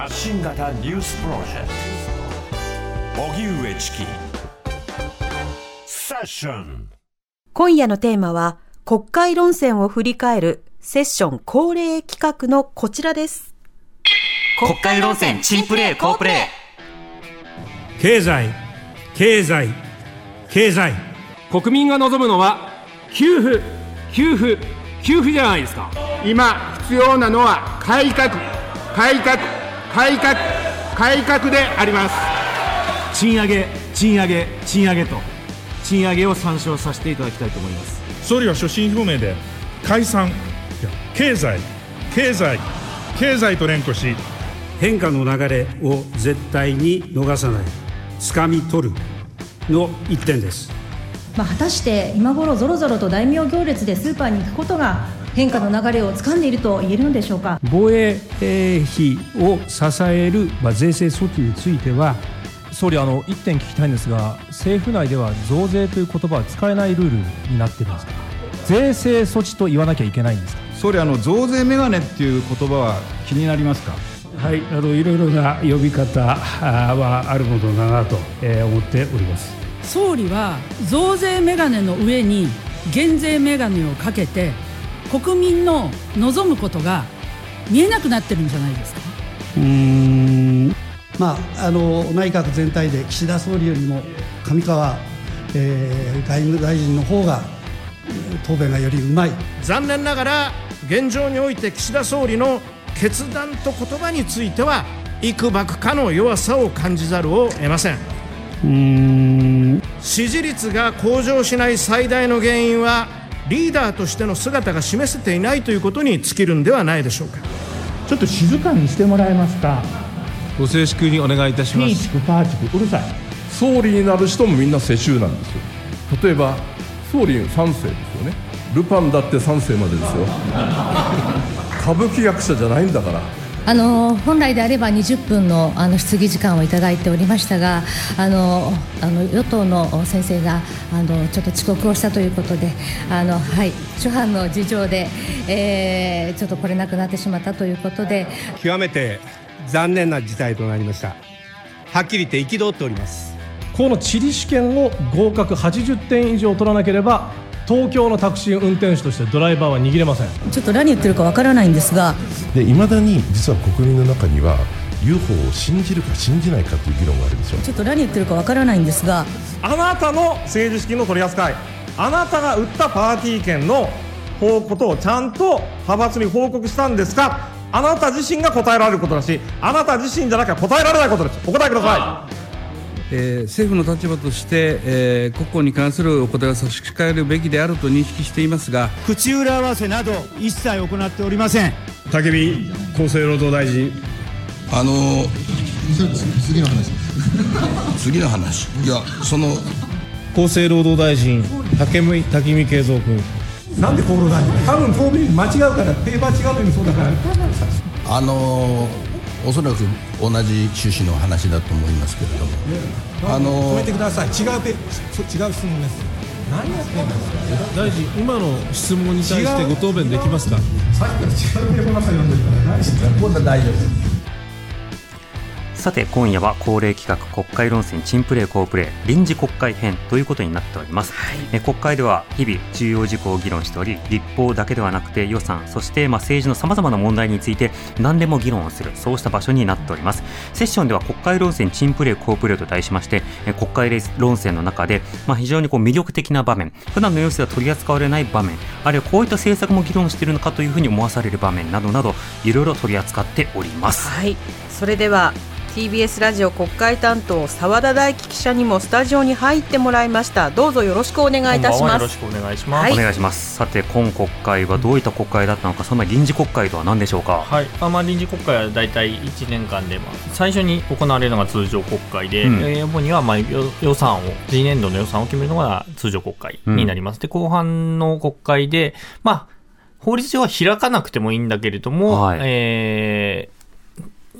発信型ニュースプロジェクト。荻上チキ。セッション。今夜のテーマは国会論戦を振り返るセッション恒例企画のこちらです。国会論戦チンプレー好プレー。経済経済経済。国民が望むのは給付給付給付じゃないですか。今必要なのは改革。改革改革改革であります。賃上げ賃上げ賃上げと賃上げを参照させていただきたいと思います。総理は所信表明で解散経済経済経済と連呼し変化の流れを絶対に逃さない掴み取るの一点です。まあ、果たして今頃ぞろぞろと大名行列でスーパーに行くことが変化の流れを掴んでいると言えるのでしょうか？防衛費を支える、まあ、税制措置については総理あの1点聞きたいんですが政府内では増税という言葉は使えないルールになってるんですか？税制措置と言わなきゃいけないんですか？総理あの増税メガネっていう言葉は気になりますか？はいあのいろいろな呼び方はあるものだなと思っております。総理は増税メガネの上に減税メガネをかけて国民の望むことが見えなくなってるんじゃないですか？うん。まあ、あの内閣全体で岸田総理よりも上川、えー、外務大臣の方が答弁がよりうまい。残念ながら現状において岸田総理の決断と言葉についてはいくばくかの弱さを感じざるを得ません。うん。支持率が向上しない最大の原因はリーダーとしての姿が示せていないということに尽きるんではないでしょうか。ちょっと静かにしてもらえますか？ご静粛にお願いいたします。ピーチクパーチク。うるさい。総理になる人もみんな世襲なんですよ。例えば総理3世ですよね。ルパンだって3世までですよ。歌舞伎役者じゃないんだからあの本来であれば20分のあの質疑時間をいただいておりましたがあのあの与党の先生があのちょっと遅刻をしたということであの、はい、諸般の事情で、えー、ちょっと来れなくなってしまったということで。極めて残念な事態となりました。はっきり言って憤っております。この地理試験を合格80点以上取らなければ東京のタクシー運転手としてドライバーは握れません。ちょっと何言ってるかわからないんですが。いまだに実は国民の中には UFO を信じるか信じないかという議論があるんですよ。ちょっと何言ってるかわからないんですが。あなたの政治資金の取り扱い。あなたが売ったパーティー券のことをちゃんと派閥に報告したんですか。あなた自身が答えられることだしあなた自身じゃなきゃ答えられないことです。お答えくださいえー、政府の立場として、えー、国交に関するお答えを差し控えるべきであると認識していますが口裏合わせなど一切行っておりません。武見厚生労働大臣。あのー、次の話次の話。いやその厚生労働大臣武見武見敬三君。なんで厚労大臣？多分答弁間違うからペーパー違うのにそうだから。あのーおそらく同じ趣旨の話だと思いますけれども、あのー、止めてください。違うペ違う質問です。何やってんですか大臣今の質問に対してご答弁できますか？さっきから違うペーパーの中読んでるから大丈夫大丈夫ですさて今夜は恒例企画国会論戦チンプレー好プレー臨時国会編ということになっております、はい、え国会では日々重要事項を議論しており立法だけではなくて予算そしてまあ政治のさまざまな問題について何でも議論をするそうした場所になっております。セッションでは国会論戦チンプレー好プレーと題しましてえ国会論戦の中でまあ非常にこう魅力的な場面普段の様子では取り扱われない場面あるいはこういった政策も議論しているのかというふうに思わされる場面などなどいろいろ取り扱っております。はい。それでは TBS ラジオ国会担当澤田大樹記者にもスタジオに入ってもらいました。どうぞよろしくお願いいたします。よろしくお願いします、はい、お願いします。さて今国会はどうい。った国会だったのかその臨時国会とは何でしょうかはい。あまあ臨時国会はだいたい1年間で、まあ、最初に行われるのが通常国会で、うん、えー、主にはまあ予算を次年度の予算を決めるのが通常国会になります、うん、で後半の国会でまあ法律上は開かなくてもいいんだけれども、はい、えー、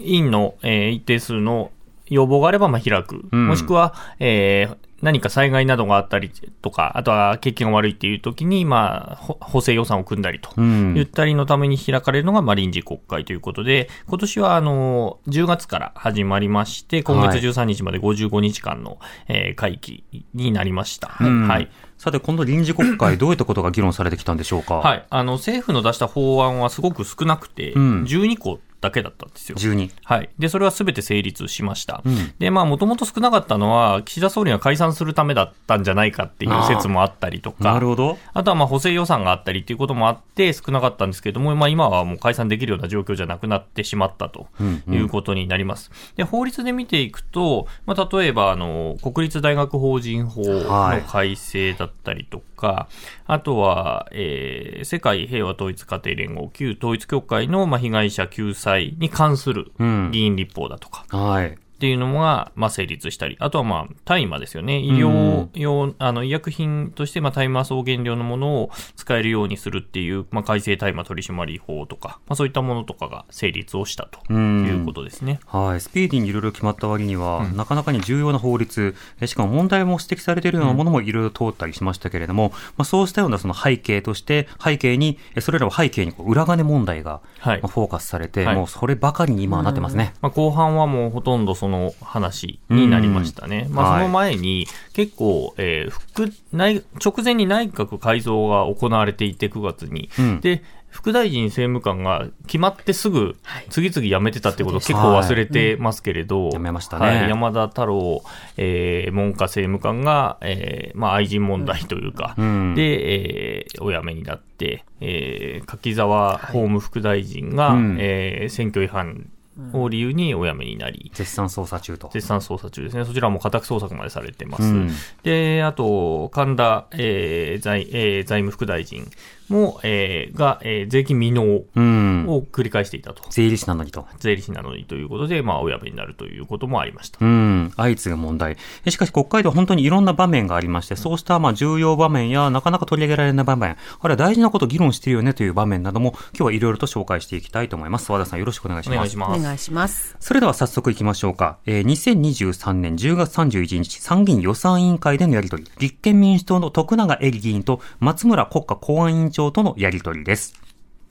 委員の、えー、一定数の要望があればまあ開く、うん、もしくは、えー、何か災害などがあったりとか、あとは経験が悪いっていう時に、まあ、補正予算を組んだりと言ったりのために開かれるのが、まあ、臨時国会ということで、今年は、あの、10月から始まりまして、今月13日まで55日間の、えー、会期になりました。はい。さて、今度臨時国会、どういったことが議論されてきたんでしょうか？はい。あの、政府の出した法案はすごく少なくて、12個だけだったんですよ。12。はい。で、それはすべて成立しました。うん、で、まあ、もともと少なかったのは、岸田総理が解散するためだったんじゃないかっていう説もあったりとか、なるほど。あとは、まあ、補正予算があったりっていうこともあって、少なかったんですけれども、まあ、今はもう解散できるような状況じゃなくなってしまったということになります。うんうん、で、法律で見ていくと、まあ、例えば、あの、国立大学法人法の改正だったりとか、はい、あとは、えー、世界平和統一家庭連合、旧統一協会の、まあ、被害者救済に関する議員立法だとか、うん、はい。っていうのが、まあ、成立したり、あとは、まあ、大麻ですよね。医療用、あの、医薬品として、まあ、大麻草原料のものを使えるようにするっていう、まあ、改正大麻取締法とか、まあ、そういったものとかが成立をしたということですね。はい。スピーディーにいろいろ決まった割には、うん、なかなかに重要な法律、しかも問題も指摘されているようなものもいろいろ通ったりしましたけれども、うん、まあ、そうしたようなその背景として、背景に、それらを背景にこう裏金問題が、はい、まあ、フォーカスされて、はい、もうそればかりに今はなってますね。まあ、後半はもうほとんどその話になりましたね。まあ、その前に、結構、えー、副内、直前に内閣改造が行われていて、9月に。うん、で、副大臣政務官が決まってすぐ、次々辞めてたってことを結構忘れてますけれど、辞めましたね。山田太郎、えー、文科政務官が、えー、まあ、愛人問題というか、うん、で、えー、お辞めになって、えー、柿沢法務副大臣が、はい、えー、選挙違反を理由にお辞めになり、絶賛捜査中と。絶賛捜査中ですね。そちらも家宅捜索までされてます。うん、で、あと、神田、えー財えー、財務副大臣も、えー、が、えー、税金未納を繰り返していたと。税理士なのにと。税理士なのにということで、まあ、お辞めになるということもありました。うん。相次ぐ問題。しかし、国会では本当にいろんな場面がありまして、そうした、まあ、重要場面や、なかなか取り上げられない場面、あるいは大事なことを議論しているよねという場面なども、今日はいろいろと紹介していきたいと思います。和田さん、よろしくお願いします。お願いします。お願いします。それでは早速いきましょうか。えー、2023年10月31日、参議院予算委員会でのやり取り、立憲民主党の徳永エリ議員と松村国家公安委員長とのやり取りです。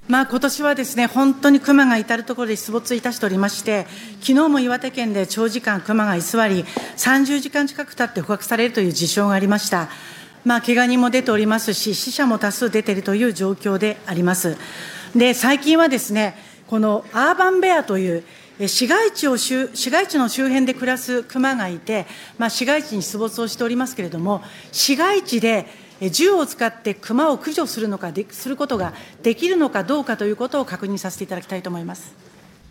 まあ、今年はですね、本当に熊が至る所で出没いたしておりまして、昨日も岩手県で長時間熊が居座り、30時間近く経って捕獲されるという事象がありました。まあ、怪我人も出ておりますし、死者も多数出ているという状況であります。で、最近はですね、このアーバンベアという市街地を市街地の周辺で暮らす熊がいて、まあ、市街地に出没をしておりますけれども、市街地で銃を使って熊を駆除するのかすることができるのかどうかということを確認させていただきたいと思います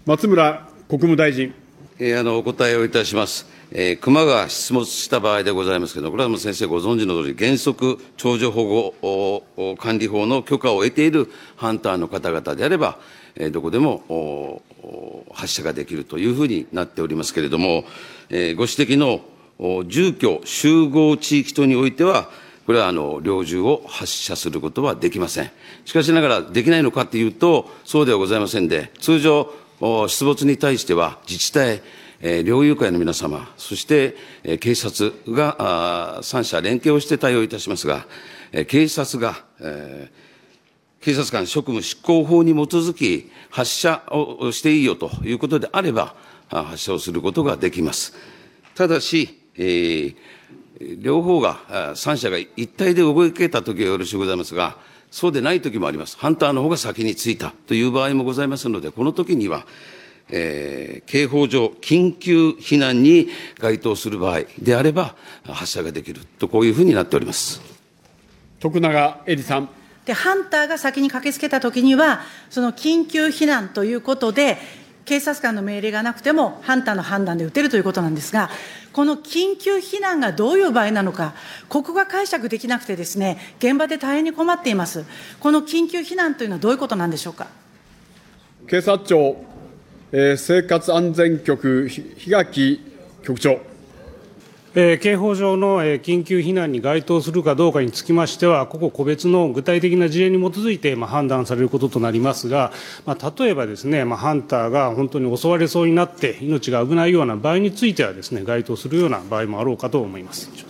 松村国務大臣。えー、あのお答えをいたします。えー、熊が出没した場合でございますけれども、これはもう先生ご存知の通り、原則、長女保護管理法の許可を得ているハンターの方々であれば、えー、どこでも発射ができるというふうになっておりますけれども、えー、ご指摘の住居集合地域等においては、これはあの猟銃を発射することはできません。しかしながら、できないのかというと、そうではございませんで、通常、出没に対しては自治体、えー、猟友会の皆様、そして、えー、警察が三者連携をして対応いたしますが、えー、警察が、えー、警察官職務執行法に基づき発射をしていいよということであれば、発射をすることができます。ただし、えー、両方が、三者が一体で動けたときはよろしゅうございますが、そうでないときもあります。ハンターの方が先に着いたという場合もございますので、このときには、えー、警報上、緊急避難に該当する場合であれば、発射ができると、こういうふうになっております徳永エリさん。で、ハンターが先に駆けつけたときには、その緊急避難ということで、警察官の命令がなくても、ハンターの判断で撃てるということなんですが、この緊急避難がどういう場合なのか、ここが解釈できなくてですね、現場で大変に困っています。この緊急避難というのはどういうことなんでしょうか？警察庁、えー、生活安全局、檜垣局長。えー、刑法上の、緊急避難に該当するかどうかにつきましては、個々個別の具体的な事例に基づいて、まあ、判断されることとなりますが、まあ、例えばですね、まあ、ハンターが本当に襲われそうになって、命が危ないような場合についてはですね、該当するような場合もあろうかと思います。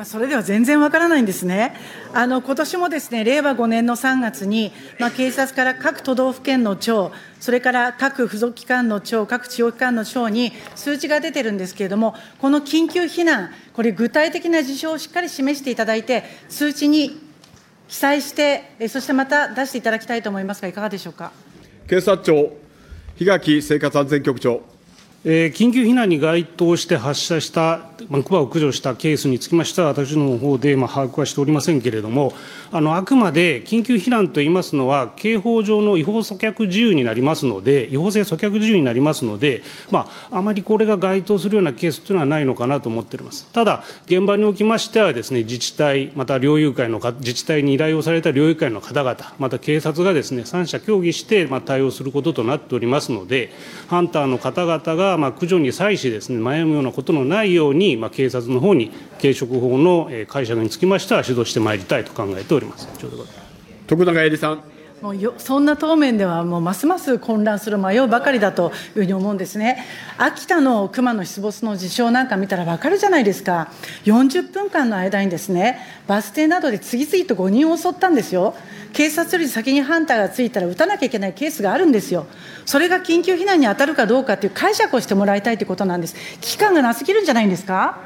まあ、それでは全然わからないんですね。あの今年もですね令和5年の3月に、まあ、警察から各都道府県の長、それから各付属機関の長、各地方機関の長に数値が出てるんですけれども、この緊急避難、これ、具体的な事象をしっかり示していただいて、数値に記載して、そしてまた出していただきたいと思いますが、いかがでしょうか？警察庁、檜垣生活安全局長。えー、緊急避難に該当して発射した、まあ、クマを駆除したケースにつきましては、私の方で、まあ、把握はしておりませんけれども、あのあくまで緊急避難といいますのは、刑法上の違法阻却事由になりますので、違法性阻却事由になりますので、まあ、あまりこれが該当するようなケースというのはないのかなと思っております。ただ、現場におきましてはですね、自治体、また猟友会の自治体に依頼をされた猟友会の方々、また警察がですね、三者協議して、まあ、対応することとなっておりますので、ハンターの方々が、まあ、駆除に際しですね、悩むようなことのないように、まあ、警察の方に刑職法の解釈につきましては指導してまいりたいと考えております。徳永エリさん。もうよそんな答弁では、もうますます混乱する、迷うばかりだというふうに思うんですね。秋田の熊の出没の事象なんか見たら分かるじゃないですか、40分間の間にですね、バス停などで次々と5人を襲ったんですよ。警察より先にハンターがついたら撃たなきゃいけないケースがあるんですよ。それが緊急避難に当たるかどうかという解釈をしてもらいたいということなんです。期間がなすぎるんじゃないんですか？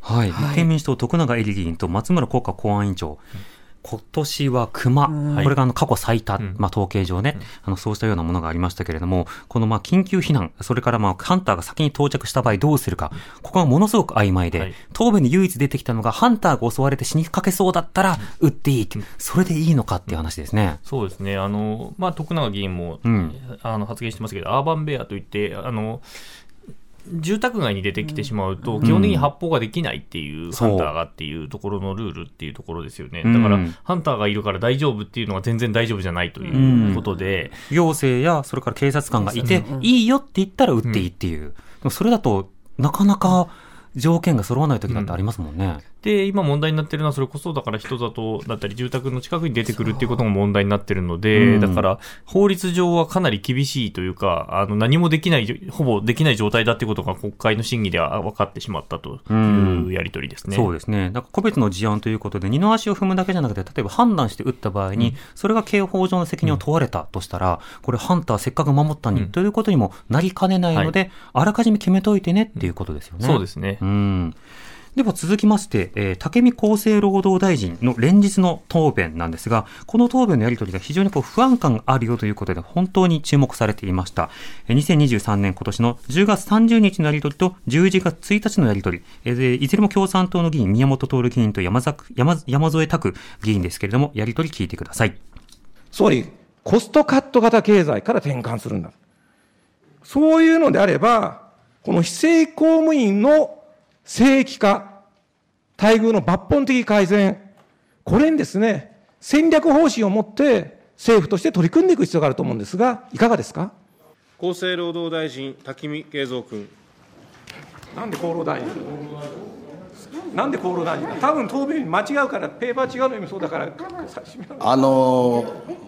はい、立憲民主党徳永エリ議員と松村国家公安委員長、今年は熊、これがあの過去最多、まあ、統計上ね、あのそうしたようなものがありましたけれども、このまあ緊急避難、それからまあハンターが先に到着した場合どうするか、ここがものすごく曖昧で、答弁で唯一出てきたのが、ハンターが襲われて死にかけそうだったら、撃っていいそれでいいのかっていう話ですね。そうですね。あの、まあ、徳永議員も、うん、あの発言してますけど、アーバンベアといって、あの、住宅街に出てきてしまうと、基本的に発砲ができないっていう、ハンターがっていうところのルールっていうところですよね。だから、ハンターがいるから大丈夫っていうのは全然大丈夫じゃないということで。行政や、それから警察官がいて、いいよって言ったら撃っていいっていう。それだと、なかなか条件が揃わない時なんてありますもんね。で、今問題になってるのは、それこそ、だから人里だったり、住宅の近くに出てくるっていうことも問題になってるので、だから、法律上はかなり厳しいというか、あの、何もできない、ほぼできない状態だっていうことが国会の審議では分かってしまったというやり取りですね。そうですね。だから個別の事案ということで、二の足を踏むだけじゃなくて、例えば判断して撃った場合に、それが刑法上の責任を問われたとしたら、これハンターせっかく守ったに、ということにもなりかねないので、あらかじめ決めといてねっていうことですよね。そうですね。うん。では続きまして、えー、武見厚生労働大臣の連日の答弁なんですが、この答弁のやり取りが非常にこう不安感があるよということで、本当に注目されていました。2023年今年の10月30日のやり取りと11月1日のやり取り、えー、いずれも共産党の議員、宮本徹議員と山山山添拓議員ですけれども、やり取り聞いてください。総理、コストカット型経済から転換するんだ。そういうのであれば、この非正公務員の正規化、待遇の抜本的改善、これにですね、戦略方針を持って政府として取り組んでいく必要があると思うんですが、いかがですか？厚生労働大臣、滝見敬三君。なんで厚労大臣？なんで厚労大臣？多分答弁間違うから、ペーパー違うの読みそうだから、あの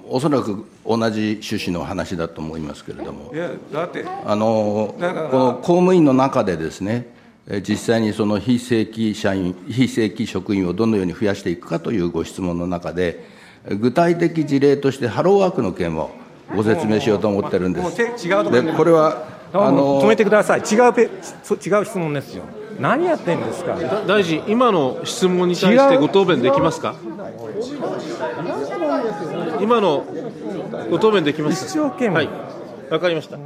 おそらく同じ趣旨の話だと思いますけれども、いやだってあのこの公務員の中でですね、実際にその非正規社員、非正規職員をどのように増やしていくかというご質問の中で、具体的事例としてハローワークの件をご説明しようと思ってるんです。でこれはあの止めてください違うペ、違う質問ですよ。何やってんですか？大臣、今の質問に対してご答弁できますか？今のご答弁できます？一生懸命。はい。わかりました。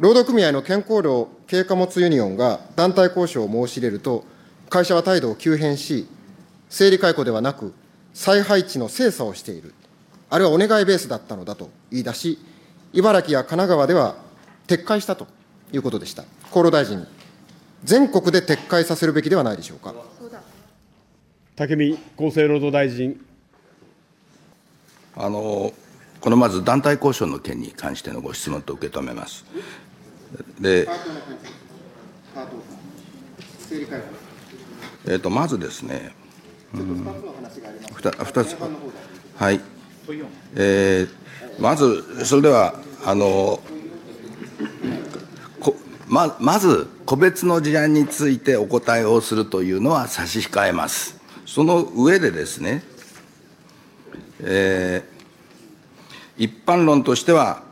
労働組合の健康料軽貨物ユニオンが団体交渉を申し入れると、会社は態度を急変し、整理解雇ではなく、再配置の精査をしている、あるいはお願いベースだったのだと言い出し、茨城や神奈川では撤回したということでした。厚労大臣、全国で撤回させるべきではないでしょうか。武見厚生労働大臣。あのこのまず団体交渉の件に関してのご質問と受け止めます。で、えー、とまずですね、うん、2つ、はい、えー、まず、それでは、あのままず、個別の事案についてお答えをするというのは差し控えます。その上でですね、えー一般論としては、あ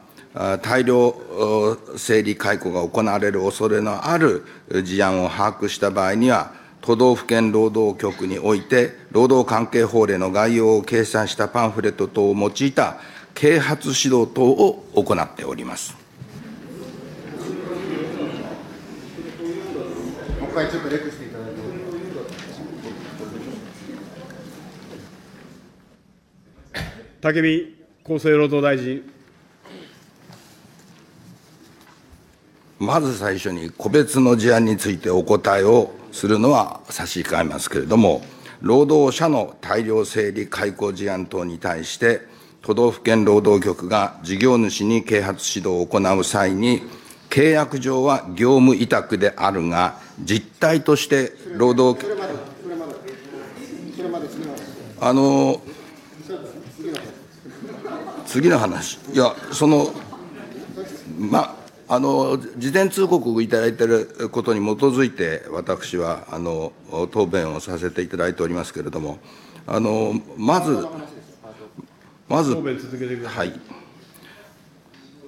大量お整理解雇が行われる恐れのある事案を把握した場合には、都道府県労働局において、労働関係法令の概要を掲載したパンフレット等を用いた啓発指導等を行っております。もう一回ちょっとレクしていただいて。武見厚生労働大臣。まず最初に個別の事案についてお答えをするのは差し控えますけれども、労働者の大量整理解雇事案等に対して、都道府県労働局が事業主に啓発指導を行う際に、契約上は業務委託であるが、実態として労働、あの次の話。いや、その、ま、事前通告をいただいていることに基づいて、私はあの答弁をさせていただいておりますけれども、あのまず、まず、はい、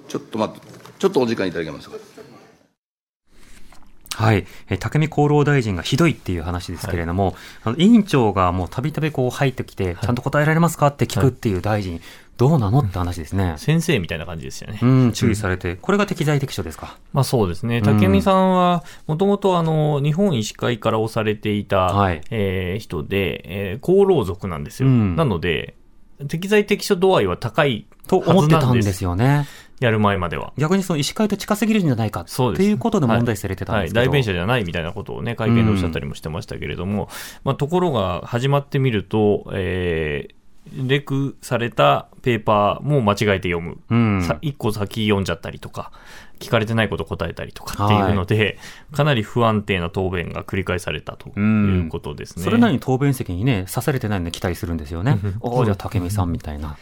ちょっと待って、ちょっとお時間いただけますか？はい。えー、武見厚労大臣がひどいっていう話ですけれども、あの委員長がもうたびたびこう入ってきて、ちゃんと答えられますかって聞くっていう大臣、どうなのって話ですね。先生みたいな感じですよね。うん、注意されて、これが適材適所ですか？まあそうですね。竹見さんは、もともとあの、日本医師会から押されていた、はいえー人で、えー厚労族なんですよ。うんなので、適材適所度合いは高いと思ってたんですよね。やる前までは。逆にその医師会と近すぎるんじゃないかっていうことで問題視されてたんですけど。はい、代弁者じゃないみたいなことをね、会見でおっしゃったりもしてましたけれども、まあ、ところが始まってみると、えー、レクされたペーパーも間違えて読む。うんさ一個先読んじゃったりとか、聞かれてないこと答えたりとかっていうので、かなり不安定な答弁が繰り返されたということですね。それなりに答弁席にね、刺されてないので期待するんですよね。おお、じゃあ竹見さんみたいな。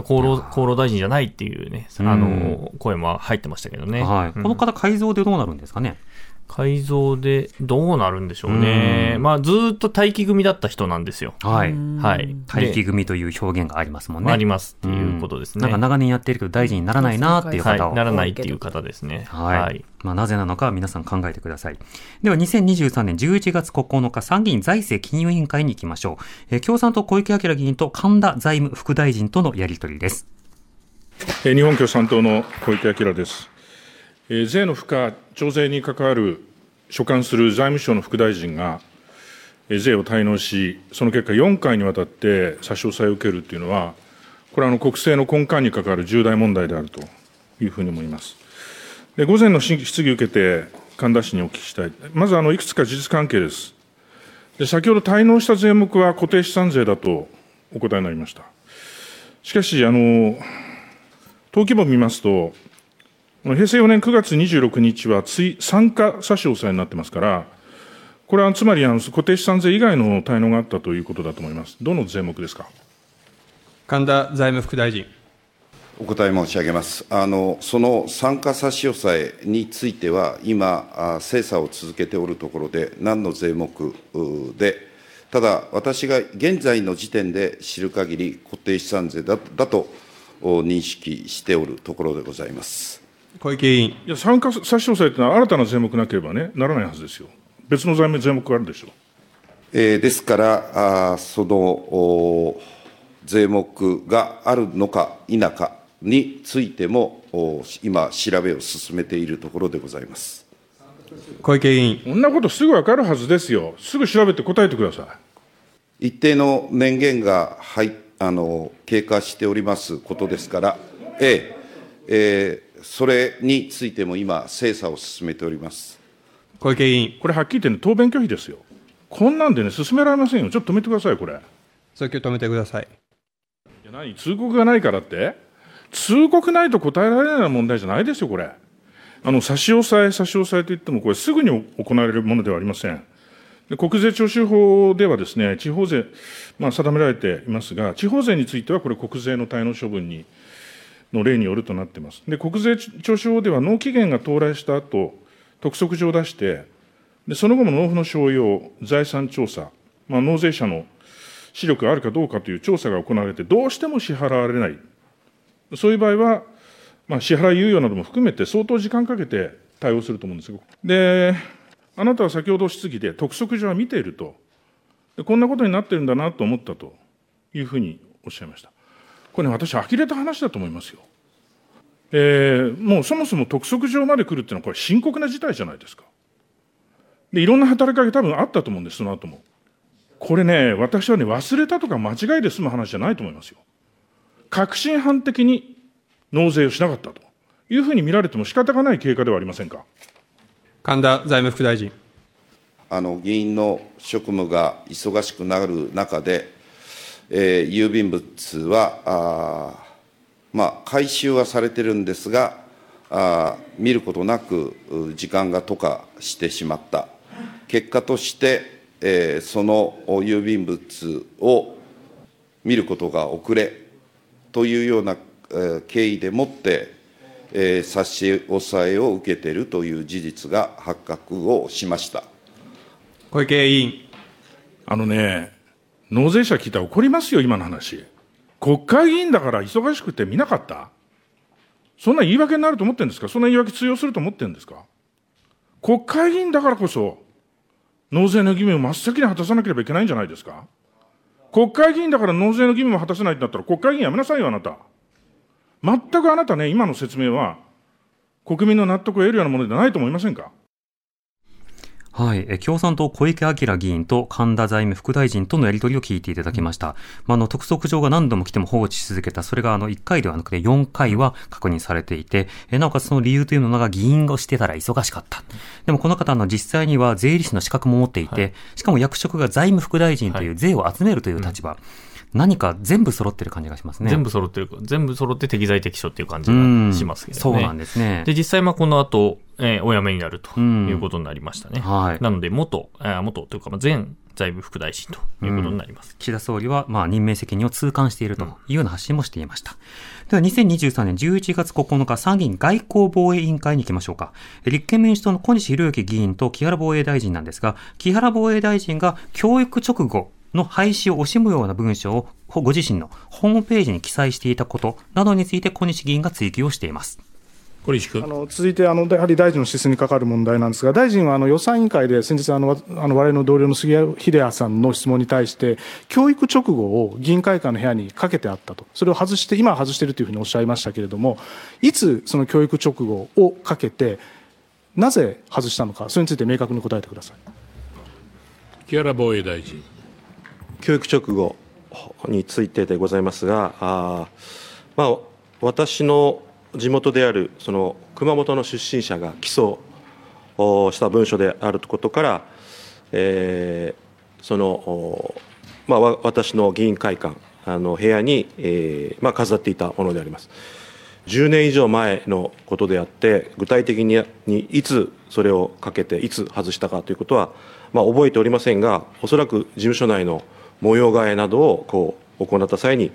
厚労厚労大臣じゃないっていうね、うんあの、声も入ってましたけどね。はい。うんこの方改造でどうなるんですかね。改造でどうなるんでしょうね。まあ、ずーっと待機組だった人なんですよ。はい。はい。待機で組という表現がありますもんね。ありますっていうことですねんなんか長年やってるけど大臣にならないなっていう方を。はいならないっていう方ですね。はい。はいまあ、なぜなのかは皆さん考えてください。では、2023年11月9日、参議院財政金融委員会に行きましょう。えー共産党小池晃議員と神田財務副大臣とのやり取りです。えー日本共産党の小池晃です。え税の付加、徴税に関わる所管する財務省の副大臣が、え税を滞納し、その結果、4回にわたって差し押さえを受けるというのは、これはあの国政の根幹に関わる重大問題であるというふうに思います。で午前の質疑を受けて、神田氏にお聞きしたい。まずあの、いくつか事実関係です。で先ほど滞納した税目は固定資産税だとお答えになりました。しかし、あの、登記簿を見ますと、平成4年9月26日は追参加差し押さえになってますから、これはつまりあの固定資産税以外の滞納があったということだと思います。どの税目ですか？神田財務副大臣。お答え申し上げます。あのその参加差し押さえについては、今、あ精査を続けておるところで、何の税目うで、ただ、私が現在の時点で知る限り、固定資産税だだとお認識しておるところでございます。小池委員。いや、参加差し押さえというのは新たな税目なければね、ならないはずですよ。別の財務税目があるでしょう。えーですから、あーそのお税目があるのか否かについても、お今、調べを進めているところでございます。小池委員。そんなことすぐ分かるはずですよ。すぐ調べて答えてください。一定の年限がはいあの経過しておりますことですから、えええーそれについても今、精査を進めております。小池委員。これはっきり言ってね、答弁拒否ですよ。こんなんでね、進められませんよ。ちょっと止めてください、これ。早急止めてください。いや何通告がないからって通告ないと答えられない問題じゃないですよ、これ。あの、差し押さえ、差し押さえといっても、これすぐに行われるものではありません。で国税徴収法ではですね、地方税、まあ、定められていますが、地方税についてはこれ国税の滞納処分に、の例によるとなっています。で、国税徴収法では納期限が到来した後、督促状を出して、でその後も納付の商用、財産調査、まあ、納税者の視力があるかどうかという調査が行われて、どうしても支払われない、そういう場合は、まあ、支払い猶予なども含めて相当時間かけて対応すると思うんですよ。で、あなたは先ほど質疑で、督促状は見ていると、こんなことになってるんだなと思ったというふうにおっしゃいました。これね、私、呆れた話だと思いますよ。えー、もうそもそも督促状まで来るっていうのは、これ、深刻な事態じゃないですか。で、いろんな働きかけ多分あったと思うんです、その後も。これね、私はね、忘れたとか間違いで済む話じゃないと思いますよ。確信犯的に納税をしなかったというふうに見られても仕方がない経過ではありませんか。神田財務副大臣。あの議員の職務が忙しくなる中で、えー、郵便物はあ、まあ、回収はされてるんですが、あ見ることなく時間が溶かしてしまった。結果として、えー、その郵便物を見ることが遅れというような、えー、経緯でもって、えー、差し押さえを受けているという事実が発覚をしました。小池委員。あのね、納税者聞いたら怒りますよ、今の話。国会議員だから忙しくて見なかった？そんな言い訳になると思ってるんですか？そんな言い訳通用すると思ってるんですか？国会議員だからこそ、納税の義務を真っ先に果たさなければいけないんじゃないですか？国会議員だから納税の義務を果たせないってなったら国会議員やめなさいよ、あなた。全くあなたね、今の説明は、国民の納得を得るようなものではないと思いませんか？はい。共産党小池晃議員と神田財務副大臣とのやり取りを聞いていただきました。まあ、あの、督促状が何度も来ても放置し続けた、それがあの、1回ではなくて4回は確認されていて、えなおかつその理由というのが議員をしてたら忙しかった。でもこの方の実際には税理士の資格も持っていて、はい、しかも役職が財務副大臣という税を集めるという立場。はいうん何か全部揃ってる感じがしますね。全部揃ってる。全部揃って適材適所っていう感じがしますけどね。そうなんですね。で、実際、まあ、この後、えー、お辞めになるということになりましたね。はい。なので、元、えー、元というか、まあ、前財務副大臣ということになります。岸田総理は、まあ、任命責任を痛感しているというような発信もしていました。では、2023年11月9日、参議院外交防衛委員会に行きましょうか。立憲民主党の小西博之議員と木原防衛大臣なんですが、木原防衛大臣が教育直後、の廃止を惜しむような文章をご自身のホームページに記載していたことなどについて小西議員が追及をしています。小西君あの続いてあの、やはり大臣の資質に関わる問題なんですが、大臣はあの予算委員会で先日あの、あの我々の同僚の杉谷秀哉さんの質問に対して、教育直後を議員会館の部屋にかけてあったと、それを外して、今は外しているというふうにおっしゃいましたけれども、いつその教育直後をかけて、なぜ外したのか、それについて明確に答えてください木原防衛大臣。教育直後についてでございますが、あまあ、私の地元であるその熊本の出身者が起訴した文書であることから、えー、その、まあ、私の議員会館あの部屋に、えーまあ、飾っていたものであります。10年以上前のことであって、具体的ににいつそれをかけて、いつ外したかということは、まあ、覚えておりませんが、おそらく事務所内の模様替えなどをこう行った際に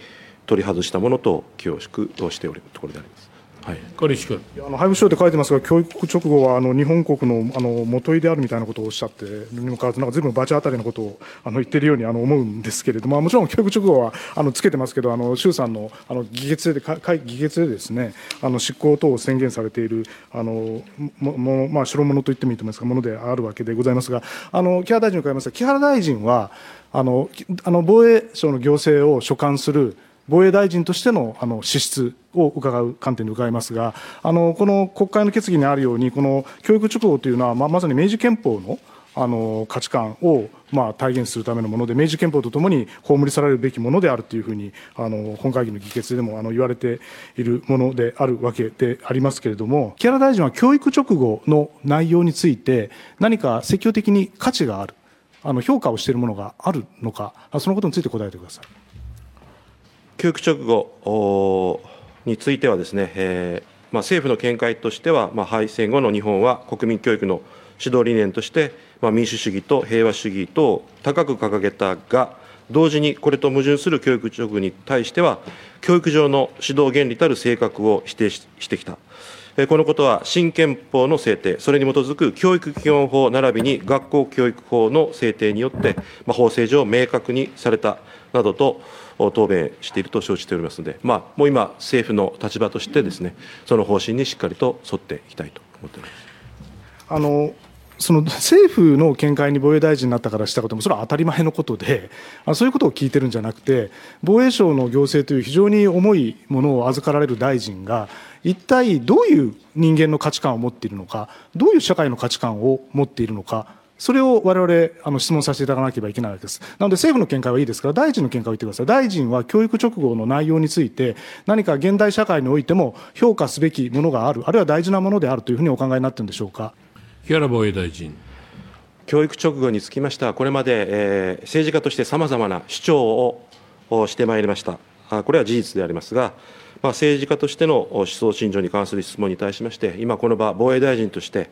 取り外したものと恐縮をしておるところであります。はい、小西君。あの配布書で書いてますが、教育直後はあの日本国のあの元井であるみたいなことをおっしゃってにもかかわらず、なんかずいぶん罰当たりのことをあの言ってるようにあの思うんですけれども、もちろん教育直後はあのつけてますけど、あの衆参のあの議決で議決でですねあの執行等を宣言されているあのもも、まあ、代物と言ってもいいと思いますが、ものであるわけでございますが、あの木原大臣に伺いますが、木原大臣は、あのあの防衛省の行政を所管する防衛大臣としてのあの資質を伺う観点で伺いますが、あのこの国会の決議にあるように、この教育直後というのは、まあまさに明治憲法のあの価値観を、まあ、体現するためのもので、明治憲法とともに葬り去られるべきものであるというふうに、あの本会議の議決でもあの言われているものであるわけでありますけれども、木原大臣は教育直後の内容について、何か積極的に価値がある。あの評価をしているものがあるのか、そのことについて答えてください教育直後についてはですね、えーまあ、政府の見解としては、まあ、敗戦後の日本は国民教育の指導理念として、まあ、民主主義と平和主義と高く掲げたが、同時にこれと矛盾する教育直後に対しては、教育上の指導原理たる性格を否定してきた。このことは新憲法の制定、それに基づく教育基本法並びに学校教育法の制定によって、まあ、法制上明確にされたなどと答弁していると承知しておりますので、まあ、もう今、政府の立場としてですね、その方針にしっかりと沿っていきたいと思っております。あのその政府の見解に防衛大臣になったからしたことも、それは当たり前のことで、そういうことを聞いてるんじゃなくて、防衛省の行政という非常に重いものを預かられる大臣が、一体どういう人間の価値観を持っているのか、どういう社会の価値観を持っているのか、それを我々あの質問させていただかなければいけないわけです。なので政府の見解はいいですから、大臣の見解を言ってください。大臣は教育直後の内容について、何か現代社会においても評価すべきものがある、あるいは大事なものであるというふうにお考えになっているんでしょうか？木原防衛大臣。教育直後につきましては、これまで、えー、政治家としてさまざまな主張をしてまいりました。これは事実でありますが、まあ、政治家としての思想信条に関する質問に対しまして、今この場、防衛大臣として、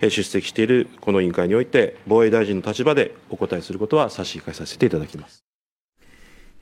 出席しているこの委員会において、防衛大臣の立場でお答えすることは差し控えさせていただきます。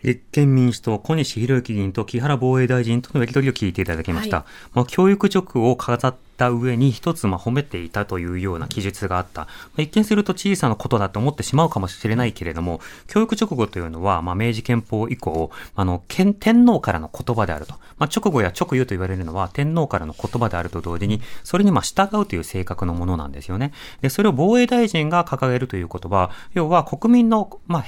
立憲民主党、小西博之議員と木原防衛大臣とのやり取りを聞いていただきました。はい、まあ、教育直後を飾った上に一つまあ褒めていたというような記述があった。まあ、一見すると小さなことだと思ってしまうかもしれないけれども、教育直後というのは、まあ、明治憲法以降、あの、天皇からの言葉であると。まあ、直後や直輸と言われるのは天皇からの言葉であると同時に、それにまあ従うという性格のものなんですよね。で、それを防衛大臣が掲げるという言葉、要は国民の、まあ、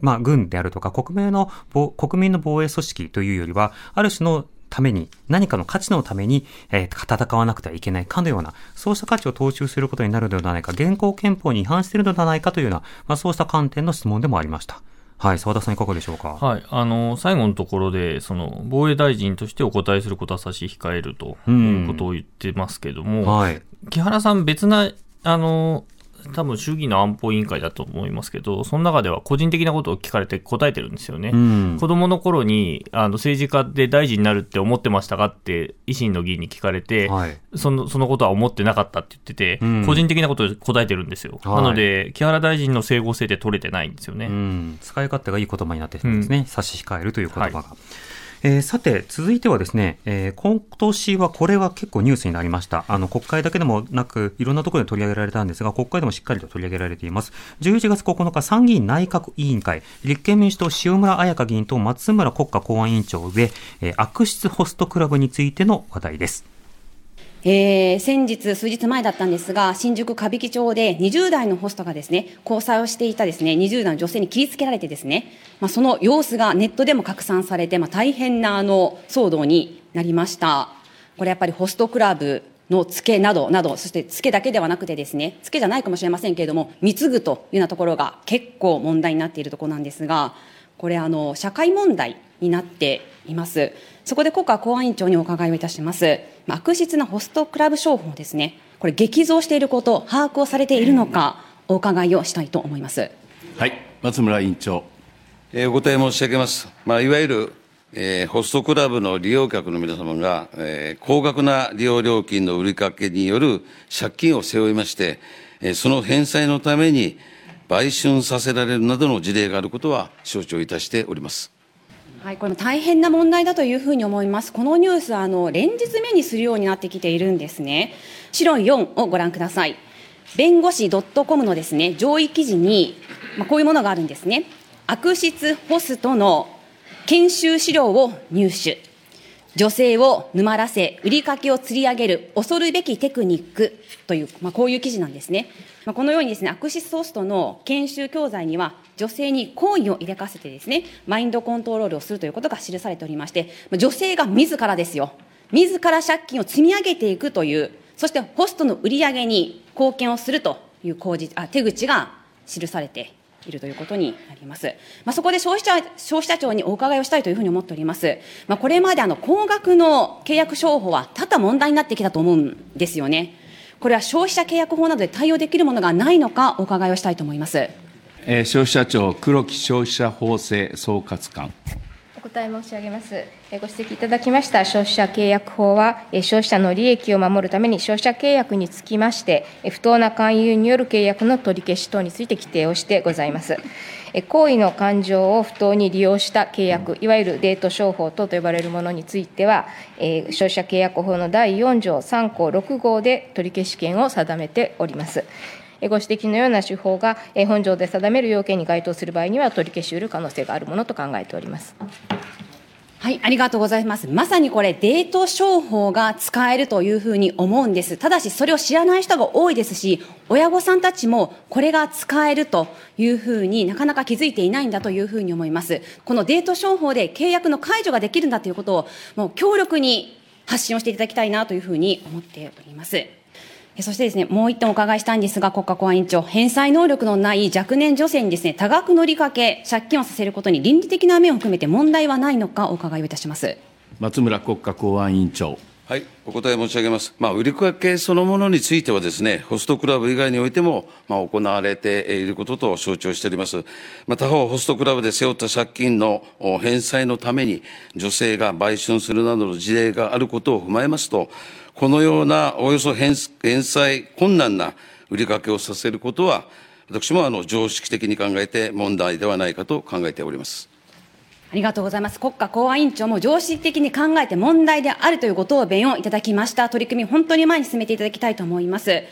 まあ、軍であるとか、国民の、国民の防衛組織というよりは、ある種のために、何かの価値のために、えー、戦わなくてはいけないかのような、そうした価値を踏襲することになるのではないか、現行憲法に違反しているのではないかというような、まあ、そうした観点の質問でもありました。はい、澤田さんいかがでしょうか？はい、あの、最後のところで、その、防衛大臣としてお答えすることは差し控えるということを言ってますけども、はい。木原さん別な、あの、多分衆議院の安保委員会だと思いますけど、その中では個人的なことを聞かれて答えてるんですよね。うん、子供の頃にあの政治家で大臣になるって思ってましたかって維新の議員に聞かれて、はい、そのそのことは思ってなかったって言ってて、うん、個人的なことを答えてるんですよ。はい、なので、木原大臣の整合性で取れてないんですよね。うん、使い勝手がいい言葉になってるんですね。差し控えるという言葉が。はいえー、さて、続いてはですね、えー、今年はこれは結構ニュースになりました。あの、国会だけでもなく、いろんなところで取り上げられたんですが、国会でもしっかりと取り上げられています。11月9日、参議院内閣委員会、立憲民主党塩村彩香議員と松村国家公安委員長で、えー、悪質ホストクラブについての話題です。えー、先日、数日前だったんですが、新宿歌舞伎町で20代のホストがですね、交際をしていたですね、20代の女性に切りつけられてですね、まあ、その様子がネットでも拡散されて、まあ、大変なあの騒動になりました。これやっぱりホストクラブの付けなどなど、そして付けだけではなくてですね、付けじゃないかもしれませんけれども、貢ぐというようなところが結構問題になっているところなんですが、これあの、社会問題になっています。そこで国家公安委員長にお伺いをいたします。悪質なホストクラブ商法ですね、これ、激増していること、把握をされているのか、お伺いをしたいと思います。はい、松村委員長。えー、お答え申し上げます。まあ、いわゆる、えー、ホストクラブの利用客の皆様が、えー、高額な利用料金の売りかけによる借金を背負いまして、えー、その返済のために売春させられるなどの事例があることは承知をいたしております。はい、これも大変な問題だというふうに思います。このニュース、あの、連日目にするようになってきているんですね。資料4をご覧ください。弁護士 .com のですね、上位記事に、まあ、こういうものがあるんですね。悪質ホストの研修資料を入手。女性を沼らせ、売りかけを釣り上げる恐るべきテクニックという、まあ、こういう記事なんですね。まあ、このようにですね、悪質ホストの研修教材には、女性に好意を入れかせてですね、マインドコントロールをするということが記されておりまして、女性が自らですよ、自ら借金を積み上げていくという、そしてホストの売り上げに貢献をするという口実あ手口が記されているということになります。まあ、そこで消費者消費者庁にお伺いをしたいというふうに思っております。まあ、これまであの高額の契約商法は多々問題になってきたと思うんですよね。これは消費者契約法などで対応できるものがないのかお伺いをしたいと思います。えー、消費者庁黒木消費者法制総括官。お答え申し上げます。ご指摘いただきました消費者契約法は、消費者の利益を守るために消費者契約につきまして、不当な勧誘による契約の取り消し等について規定をしてございます。え行為の感情を不当に利用した契約、いわゆるデート商法等と呼ばれるものについては、消費者契約法の第4条3項6号で取り消し権を定めております。ご指摘のような手法が本条で定める要件に該当する場合には取り消しうる可能性があるものと考えております。はい、ありがとうございます。まさにこれ、デート商法が使えるというふうに思うんです。ただし、それを知らない人が多いですし、親御さんたちもこれが使えるというふうになかなか気づいていないんだというふうに思います。このデート商法で契約の解除ができるんだということを、もう強力に発信をしていただきたいなというふうに思っております。そしてですね、もう一点お伺いしたいんですが、国家公安委員長、返済能力のない若年女性にですね、多額のりかけ、借金をさせることに倫理的な面を含めて問題はないのかお伺いをいたします。松村国家公安委員長。はい、お答え申し上げます。まあ、売りかけそのものについてはですね、ホストクラブ以外においても、まあ、行われていることと承知をしております。まあ、他方、ホストクラブで背負った借金の返済のために、女性が売春するなどの事例があることを踏まえますと、このようなおよそ返済困難な売りかけをさせることは、私もあの常識的に考えて問題ではないかと考えております。ありがとうございます。国家公安委員長も常識的に考えて問題であるというご答弁をいただきました。取り組み、本当に前に進めていただきたいと思います。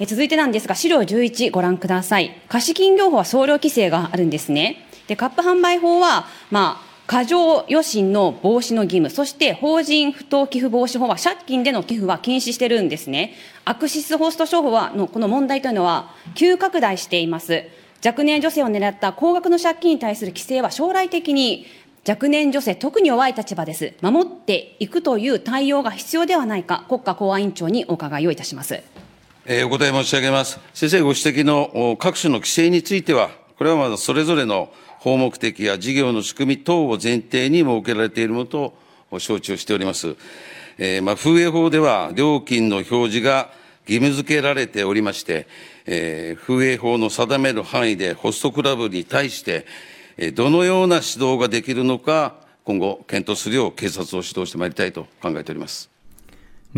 え続いてなんですが、資料11ご覧ください。貸金業法は総量規制があるんですね。で、カップ販売法は、まあ、過剰余震の防止の義務、そして法人不当寄付防止法は借金での寄付は禁止してるんですね。悪質ホスト商法はのこの問題というのは急拡大しています。若年女性を狙った高額の借金に対する規制は将来的に若年女性、特に弱い立場です。守っていくという対応が必要ではないか、国家公安委員長にお伺いをいたします。えお答え申し上げます。先生ご指摘の各種の規制については、これはまだそれぞれの法目的や事業の仕組み等を前提に設けられているものと承知をしております。えーまあ、風営法では料金の表示が義務付けられておりまして、えー風営法の定める範囲でホストクラブに対して、えーどのような指導ができるのか、今後検討するよう警察を指導してまいりたいと考えております。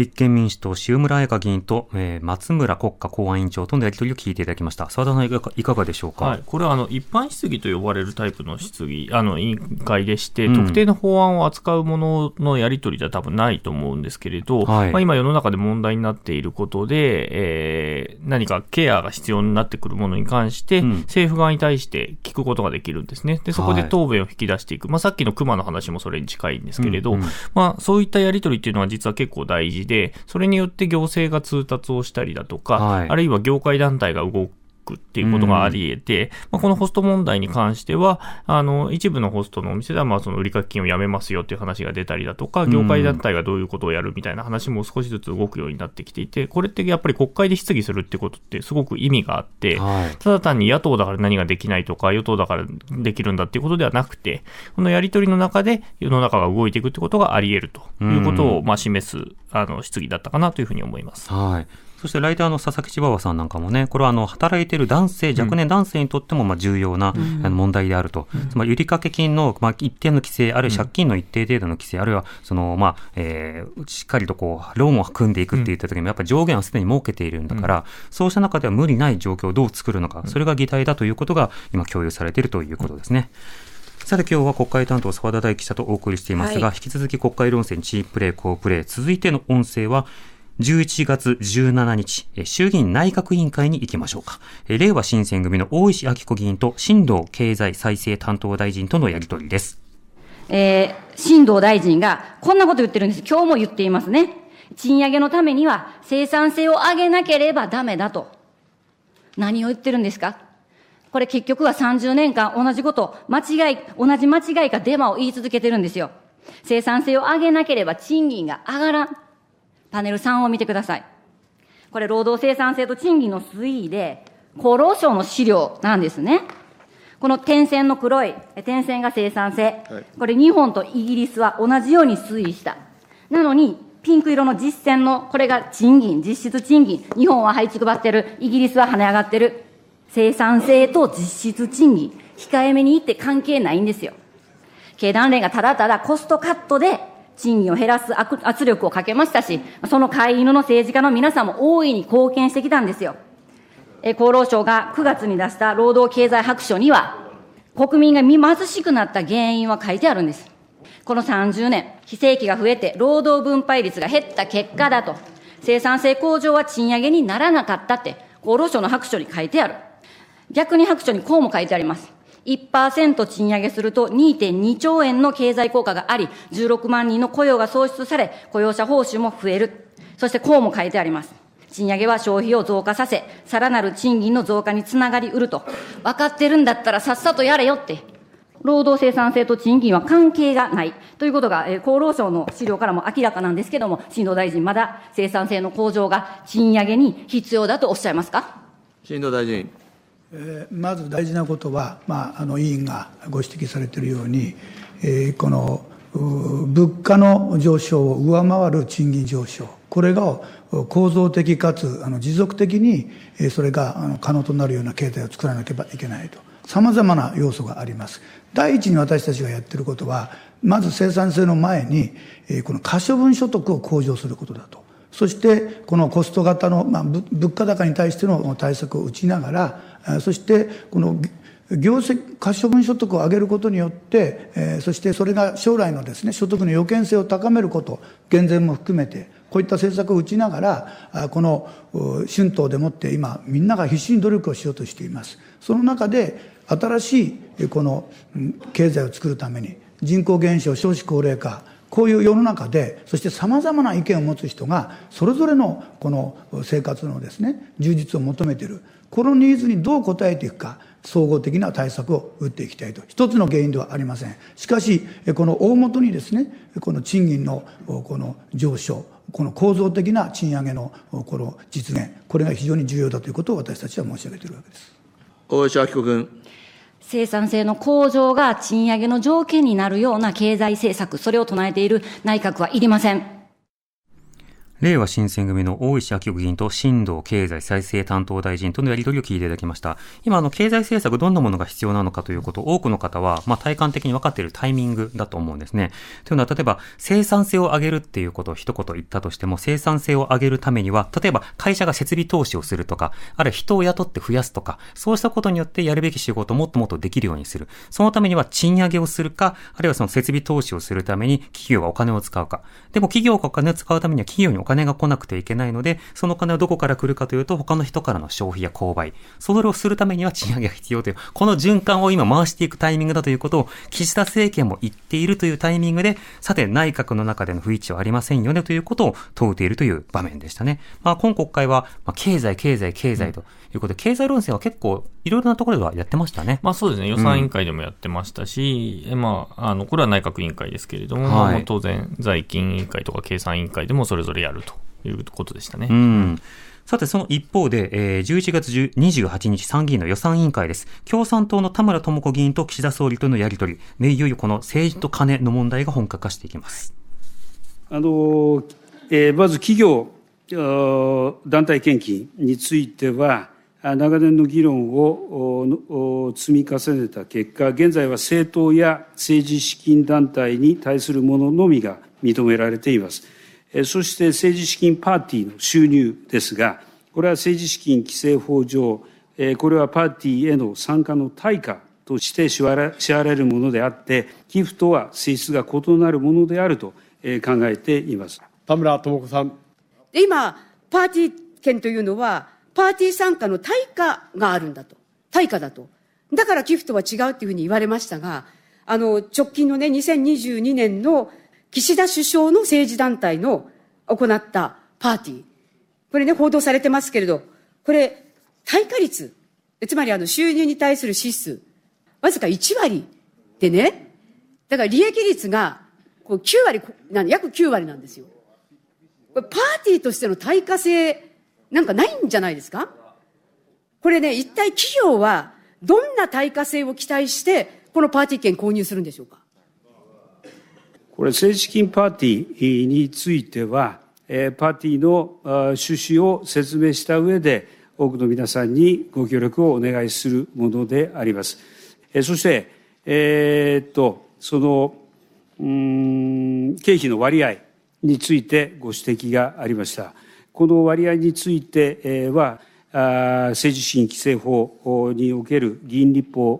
立憲民主党、塩村彩香議員と、えー松村国家公安委員長とのやり取りを聞いていただきました。澤田さんいかが、いかがでしょうか？はい、これはあの一般質疑と呼ばれるタイプの質疑、あの委員会でして、うん特定の法案を扱うもののやり取りでは多分ないと思うんですけれど、はいまあ、今世の中で問題になっていることで、えー何かケアが必要になってくるものに関して、政府側に対して聞くことができるんですね。で、そこではい答弁を引き出していく。まあ、さっきの熊の話もそれに近いんですけれど、うんうんまあ、そういったやり取りっていうのは実は結構大事で、それによって行政が通達をしたりだとか、はい。あるいは業界団体が動く。っていうことがあり得て、まあ、このホスト問題に関しては、あの、一部のホストのお店では、まあ、その売掛金をやめますよっていう話が出たりだとか、業界団体がどういうことをやるみたいな話も少しずつ動くようになってきていて、これってやっぱり国会で質疑するってことってすごく意味があって、はいただ単に野党だから何ができないとか、与党だからできるんだっていうことではなくて、このやり取りの中で世の中が動いていくってことがあり得るということを、まあ、示す、あの、質疑だったかなというふうに思います。はい。そしてライターの佐々木千葉さんなんかもね、これはあの働いている男性、若年男性にとってもまあ重要な問題であると、つまり売掛金のまあ一定の規制、あるいは借金の一定程度の規制、あるいはそのまあ、えーしっかりとこうローンを組んでいくって言った時にも、やっぱり上限はすでに設けているんだから、そうした中では無理ない状況をどう作るのか、それが議題だということが今共有されているということですね。さて今日は国会担当澤田大記者とお送りしていますが、はい。引き続き国会論戦チームプレー、好プレー、続いての音声は、11月17日、衆議院内閣委員会に行きましょうか。え令和新選組の大石昭子議員と新藤経済再生担当大臣とのやり取りです。えー、新藤大臣がこんなこと言ってるんです。今日も言っていますね。賃上げのためには生産性を上げなければダメだと。何を言ってるんですか？これ結局は30年間同じこと、間違い、同じ間違いかデマを言い続けてるんですよ。生産性を上げなければ賃金が上がらん。パネル3を見てください。これ労働生産性と賃金の推移で、厚労省の資料なんですね。この点線の黒い、え点線が生産性。これ日本とイギリスは同じように推移した。なのに、ピンク色の実線の、これが賃金、実質賃金。日本は這いつくばってる。イギリスは跳ね上がってる。生産性と実質賃金。控えめに言って関係ないんですよ。経団連がただただコストカットで賃金を減らす圧力をかけましたし、その飼い犬の政治家の皆さんも大いに貢献してきたんですよ。厚労省が9月に出した労働経済白書には、国民が貧しくなった原因は書いてあるんです。この30年、非正規が増えて労働分配率が減った結果だと、生産性向上は賃上げにならなかったって、厚労省の白書に書いてある。逆に白書にこうも書いてあります。1%賃上げすると2.2兆円の経済効果があり、16万人の雇用が創出され、雇用者報酬も増える。そしてこうも書いてあります。賃上げは消費を増加させ、さらなる賃金の増加につながりうると。分かってるんだったらさっさとやれよって。労働生産性と賃金は関係がないということが、えー、厚労省の資料からも明らかなんですけれども、新藤大臣、まだ生産性の向上が賃上げに必要だとおっしゃいますか？新藤大臣。えー、まず大事なことは、まあ、あの委員がご指摘されているように、えー、この物価の上昇を上回る賃金上昇、これが構造的かつあの持続的にそれが可能となるような経済を作らなければいけないと。さまざまな要素があります。第一に私たちがやっていることは、まず生産性の前に、この可処分所得を向上することだと。そして、このコスト型の、まあ、物価高に対しての対策を打ちながら、そして、この業績、可処分所得を上げることによって、えー、そしてそれが将来のですね、所得の予見性を高めること、減税も含めて、こういった政策を打ちながら、この春闘でもって今、みんなが必死に努力をしようとしています。その中で、新しいこの経済を作るために、人口減少、少子高齢化、こういう世の中で、そして様々な意見を持つ人が、それぞれのこの生活のですね、充実を求めている。このニーズにどう応えていくか、総合的な対策を打っていきたいと。一つの原因ではありません。しかし、この大元にですね、この賃金のこの上昇、この構造的な賃上げのこの実現、これが非常に重要だということを私たちは申し上げているわけです。大石明子君。生産性の向上が賃上げの条件になるような経済政策、それを唱えている内閣はいりません。令和新選組の大石明議員と新藤経済再生担当大臣とのやり取りを聞いていただきました。今、あの、経済政策どんなものが必要なのかということを多くの方は、まあ、体感的に分かっているタイミングだと思うんですね。というのは、例えば、生産性を上げるっていうことを一言言ったとしても、生産性を上げるためには、例えば、会社が設備投資をするとか、あるいは人を雇って増やすとか、そうしたことによってやるべき仕事をもっともっとできるようにする。そのためには賃上げをするか、あるいはその設備投資をするために企業がお金を使うか。でも企業がお金を使うためには企業にお金が来なくていけけないので、その金はどこから来るかというと、他の人からの消費や購買。それをするためには賃上げが必要という、この循環を今回していくタイミングだということを、岸田政権も言っているというタイミングで、さて内閣の中での不一致はありませんよねということを問うているという場面でしたね。まあ、今国会は、まあ、経済、経済、経済ということで、経済論戦は結構いろいろなところではやってましたね。まあそうですね。予算委員会でもやってましたし、うん、まあ、あの、これは内閣委員会ですけれども、はい、当然、財金委員会とか経産委員会でもそれぞれやるということでしたね。うんさて、その一方で、えー、11月28日参議院の予算委員会です。共産党の田村智子議員と岸田総理とのやり取り、ね、いよいよこの政治と金の問題が本格化していきます。あの、えー、まず企業、団体献金については、長年の議論を積み重ねた結果、現在は政党や政治資金団体に対するもののみが認められています。そして政治資金パーティーの収入ですが、これは政治資金規正法上、これはパーティーへの参加の対価として支払われるものであって、寄付とは性質が異なるものであると考えています。田村智子さん。今、パーティー券というのは、パーティー参加の対価があるんだと。対価だと。だから寄付とは違うっていうふうに言われましたが、あの、直近のね、2022年の岸田首相の政治団体の行ったパーティー。これね、報道されてますけれど、これ、対価率、つまりあの収入に対する指数、わずか1割でね、だから利益率がこう9割、約9割なんですよ。これパーティーとしての対価性なんかないんじゃないですか？これね、一体企業はどんな対価性を期待して、このパーティー券購入するんでしょうか？これ、政治資金パーティーについては、パーティーの趣旨を説明した上で、多くの皆さんにご協力をお願いするものであります。そして、えー、っと、その、うん、経費の割合についてご指摘がありました。この割合については、政治資金規正法における議員立法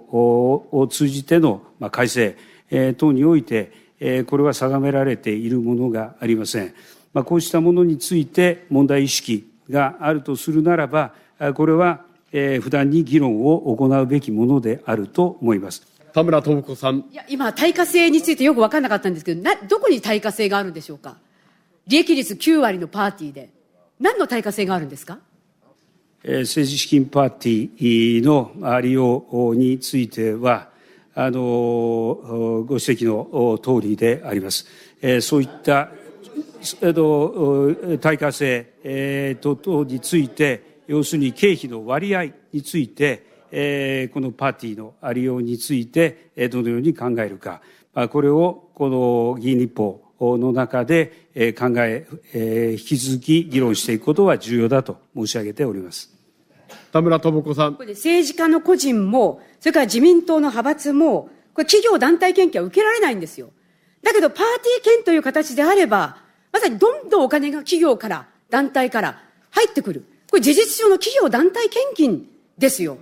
を通じての改正等において、これは定められているものがありません。こうしたものについて問題意識があるとするならば、これは不断に議論を行うべきものであると思います。田村智子さん。いや、今、対価制についてよく分からなかったんですけど、な、どこに対価制があるんでしょうか？利益率9割のパーティーで。何の対価制があるんですか？政治資金パーティーのありようについては、あの、ご指摘の通りであります。そういった、えっと、対価制等について、要するに経費の割合について、このパーティーのありようについて、どのように考えるか、これをこの議員立法の中で考え、引き続き議論していくことは重要だと申し上げております。田村智子さん。政治家の個人も、それから自民党の派閥も、これ企業団体献金は受けられないんですよ。だけど、パーティー券という形であれば、まさにどんどんお金が企業から、団体から入ってくる。これ事実上の企業団体献金ですよ。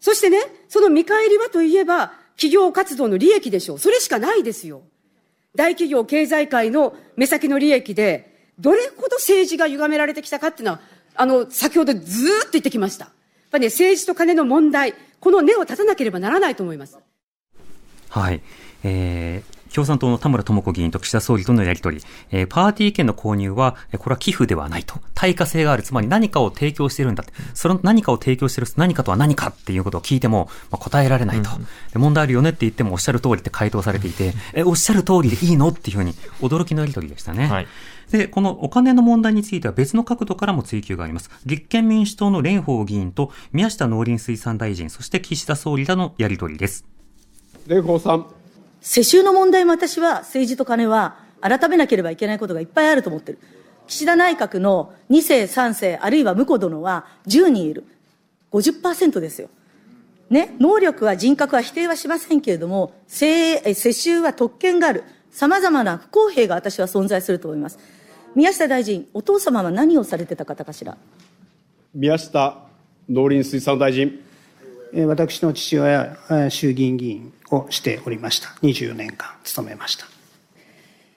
そしてね、その見返りはといえば、企業活動の利益でしょう。それしかないですよ。大企業経済界の目先の利益で、どれほど政治が歪められてきたかっていうのは、あの、先ほどずーっと言ってきました。やっぱりね、政治と金の問題、この根を立たなければならないと思います。はい。えー、共産党の田村智子議員と岸田総理とのやり取り、えー、パーティー券の購入は、これは寄付ではないと。対価性がある。つまり何かを提供しているんだって。その何かを提供している何かとは何かっていうことを聞いても、まあ、答えられないと、うん、問題あるよねって言ってもおっしゃる通りって回答されていて、え、おっしゃる通りでいいのっていうふうに驚きのやり取りでしたね。はいで、このお金の問題については別の角度からも追及があります。立憲民主党の蓮舫議員と宮下農林水産大臣、そして岸田総理らのやり取りです。蓮舫さん。世襲の問題も私は政治と金は改めなければいけないことがいっぱいあると思ってる。岸田内閣の2世、3世、あるいは婿殿は10人いる。50%ですよ。ね、能力は人格は否定はしませんけれども、世世襲は特権がある。様々な不公平が私は存在すると思います。宮下大臣、お父様は何をされてた方かしら？宮下農林水産大臣。私の父親は衆議院議員をしておりました。24年間務めました。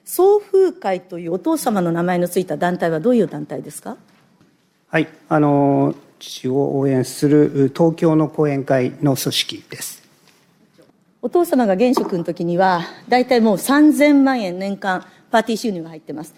送風会というお父様の名前のついた団体はどういう団体ですか？はい、あの、父を応援する東京の講演会の組織です。お父様が現職の時には、大体もう3000万円年間パーティー収入が入ってます。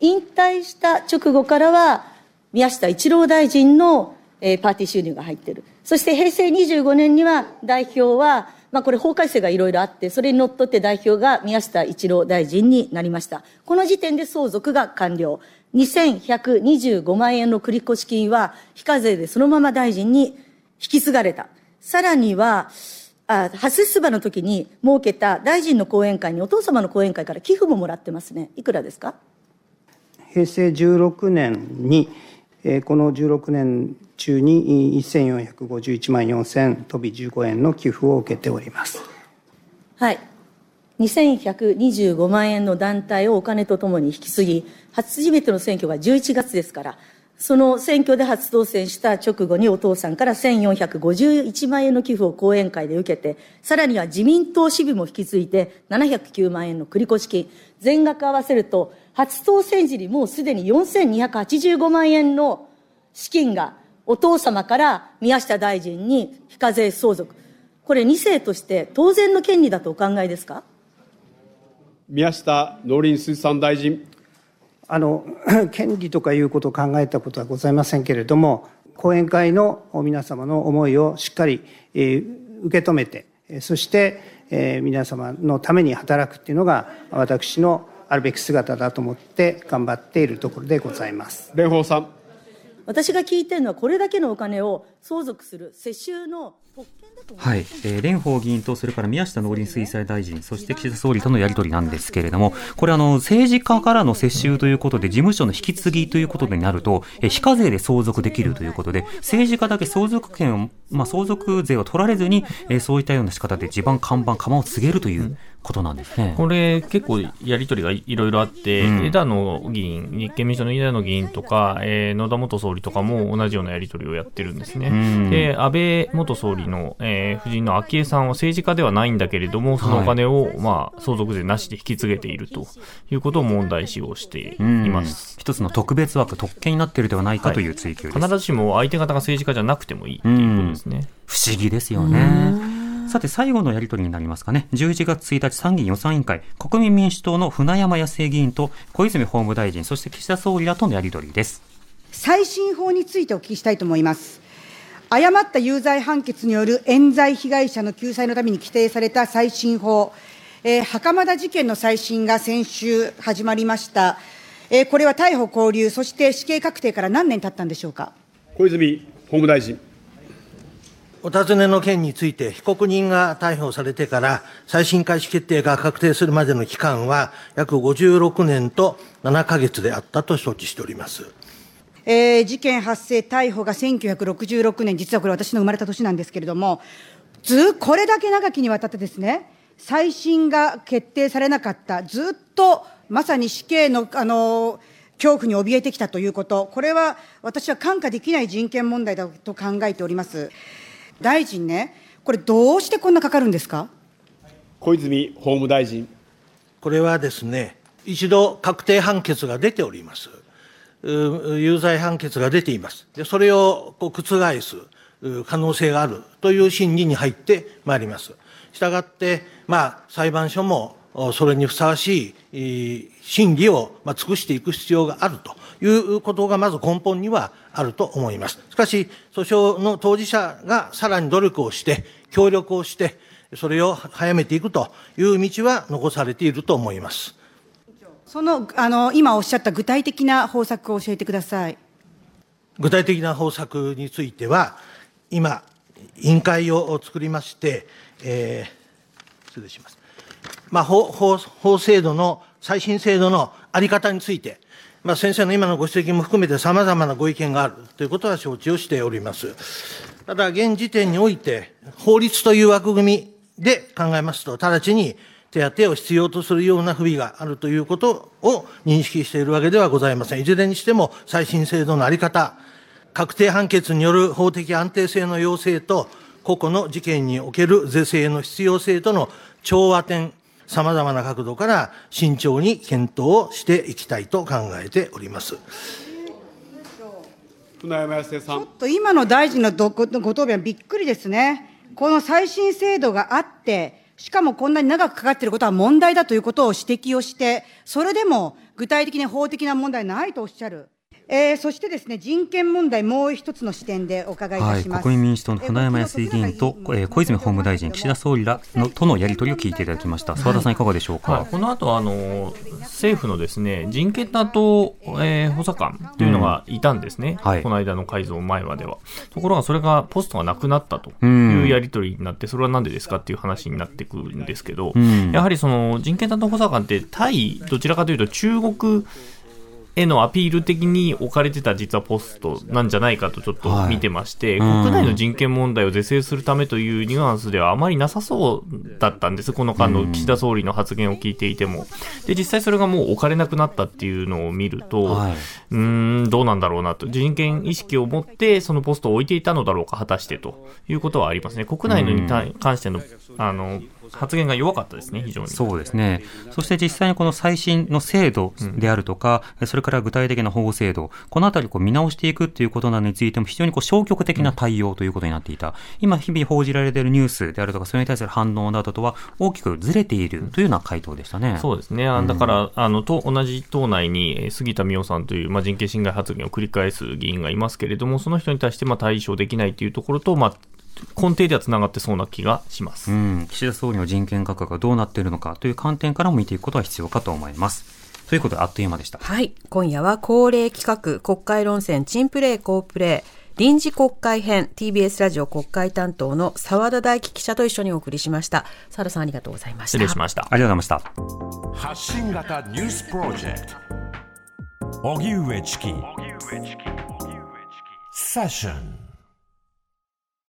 引退した直後からは、宮下一郎大臣のえー、パーティー収入が入ってる。そして平成25年には代表は、まあこれ法改正がいろいろあって、それにのっとって代表が宮下一郎大臣になりました。この時点で相続が完了。2125万円の繰越金は非課税でそのまま大臣に引き継がれた。さらには、あ初出馬の時に設けた大臣の講演会にお父様の講演会から寄付ももらってますね。いくらですか？平成16年に、えー、この16年中に1451万4000飛び15円の寄付を受けております。はい。2125万円の団体をお金とともに引き継ぎ、初めての選挙が11月ですから、その選挙で初当選した直後にお父さんから1451万円の寄付を講演会で受けて、さらには自民党支部も引き継いで709万円の繰越金、全額合わせると、初当選時にもうすでに4285万円の資金がお父様から宮下大臣に非課税相続。これ2世として当然の権利だとお考えですか？宮下農林水産大臣。あの、権利とかいうことを考えたことはございませんけれども、講演会の皆様の思いをしっかり、えー、受け止めて、そして、えー、皆様のために働くっていうのが私のあるべき姿だと思って頑張っているところでございます。蓮舫さん。私が聞いてるのはこれだけのお金を相続する世襲の特権はい、えー、蓮舫議員とそれから宮下農林水産大臣、そして岸田総理とのやり取りなんですけれども、これあの政治家からの接収ということで、事務所の引き継ぎということになると、えー、非課税で相続できるということで、政治家だけ相続権を、まあ、相続税を取られずに、えー、そういったような仕方で地盤、看板、釜を告げるということなんですね。これ結構やり取りがいろいろあって、うん、枝野議員、立憲民主党の枝野議員とか、えー、野田元総理とかも同じようなやり取りをやってるんですね。うん、で、安倍元総理の、えー、夫人の昭恵さんは政治家ではないんだけれども、そのお金を、はい、まあ、相続税なしで引き継げているということを問題視をしています。一つの特別枠、特権になっているではないかという追及です、はい、必ずしも相手方が政治家じゃなくてもいいということですね。不思議ですよね。さて最後のやり取りになりますかね。11月1日参議院予算委員会、国民民主党の船山康江議員と小泉法務大臣、そして岸田総理らとのやり取りです。再審法についてお聞きしたいと思います。誤った有罪判決による冤罪被害者の救済のために規定された再審法、えー、袴田事件の再審が先週始まりました。えー、これは逮捕・勾留、そして死刑確定から何年経ったんでしょうか？小泉法務大臣。お尋ねの件について、被告人が逮捕されてから再審開始決定が確定するまでの期間は、約56年と7か月であったと承知しております。えー、事件発生、逮捕が1966年、実はこれ、私の生まれた年なんですけれども、ずこれだけ長きにわたってですね、再審が決定されなかった、ずっとまさに死刑の、あの恐怖に怯えてきたということ、これは私は看過できない人権問題だと考えております。大臣ね、これ、どうしてこんなかかるんですか？小泉法務大臣。これはですね、一度確定判決が出ております。有罪判決が出ています。でそれをこう覆す可能性があるという審議に入ってまいります。したがって、まあ、裁判所もそれにふさわしい審議を尽くしていく必要があるということがまず根本にはあると思います。しかし、訴訟の当事者がさらに努力をして、協力をして、それを早めていくという道は残されていると思います。そのあの今おっしゃった具体的な方策を教えてください。具体的な方策については、今、委員会を作りまして、えー、失礼します。まあ、法法法制度の、最新制度の在り方について、まあ、先生の今のご指摘も含めてさまざまなご意見があるということは承知をしております。ただ、現時点において、法律という枠組みで考えますと、直ちに手当を必要とするような不備があるということを認識しているわけではございません。いずれにしても、再審制度の在り方、確定判決による法的安定性の要請と、個々の事件における是正の必要性との調和点、さまざまな角度から慎重に検討をしていきたいと考えております。船山康さん。ちょっと今の大臣のご答弁はびっくりですね。この再審制度があって、しかもこんなに長くかかっていることは問題だということを指摘をして、それでも具体的に法的な問題ないとおっしゃる。えー、そしてですね人権問題、もう一つの視点でお伺いいたします、はい、国民民主党の船山康井議員と、えー、小泉法務大臣、岸田総理らのとのやり取りを聞いていただきました、澤田さん、いかがでしょうか、はい、この後あの政府のですね人権担当、えー、補佐官というのがいたんですね、うんはい、この間の改造前までは。ところが、それがポストがなくなったというやり取りになって、それはなんでですかっていう話になってくるんですけど、うん、やはりその人権担当補佐官って、対どちらかというと中国へのアピール的に置かれてた実はポストなんじゃないかとちょっと見てまして、はい、国内の人権問題を是正するためというニュアンスではあまりなさそうだったんです、この間の岸田総理の発言を聞いていても。で、実際それがもう置かれなくなったっていうのを見ると、はい、うん、どうなんだろうなと。人権意識を持ってそのポストを置いていたのだろうか、果たしてということはありますね。国内のに関しての、あの、発言が弱かったですね、非常に。そうですね。そして実際にこの最新の制度であるとか、うん、それから具体的な保護制度、このあたりこう見直していくということなどについても非常にこう消極的な対応ということになっていた。うん、今、日々報じられているニュースであるとか、それに対する反応などとは大きくずれているというような回答でしたね。そうですね。だから、あの、と、同じ党内に杉田水脈さんという、まあ、人権侵害発言を繰り返す議員がいますけれども、その人に対してまあ対処できないというところと、まあ、根底ではつながってそうな気がします、うん、岸田総理の人権価格がどうなっているのかという観点からも見ていくことは必要かと思います。ということであっという間でした。はい。今夜は恒例企画、国会論戦、チンプレー、コープレー。臨時国会編 TBS ラジオ国会担当の澤田大樹記者と一緒にお送りしました。澤田さんありがとうございました。失礼しました。ありがとうございました。発信型ニュースプロジェクト。荻上チキ。セッション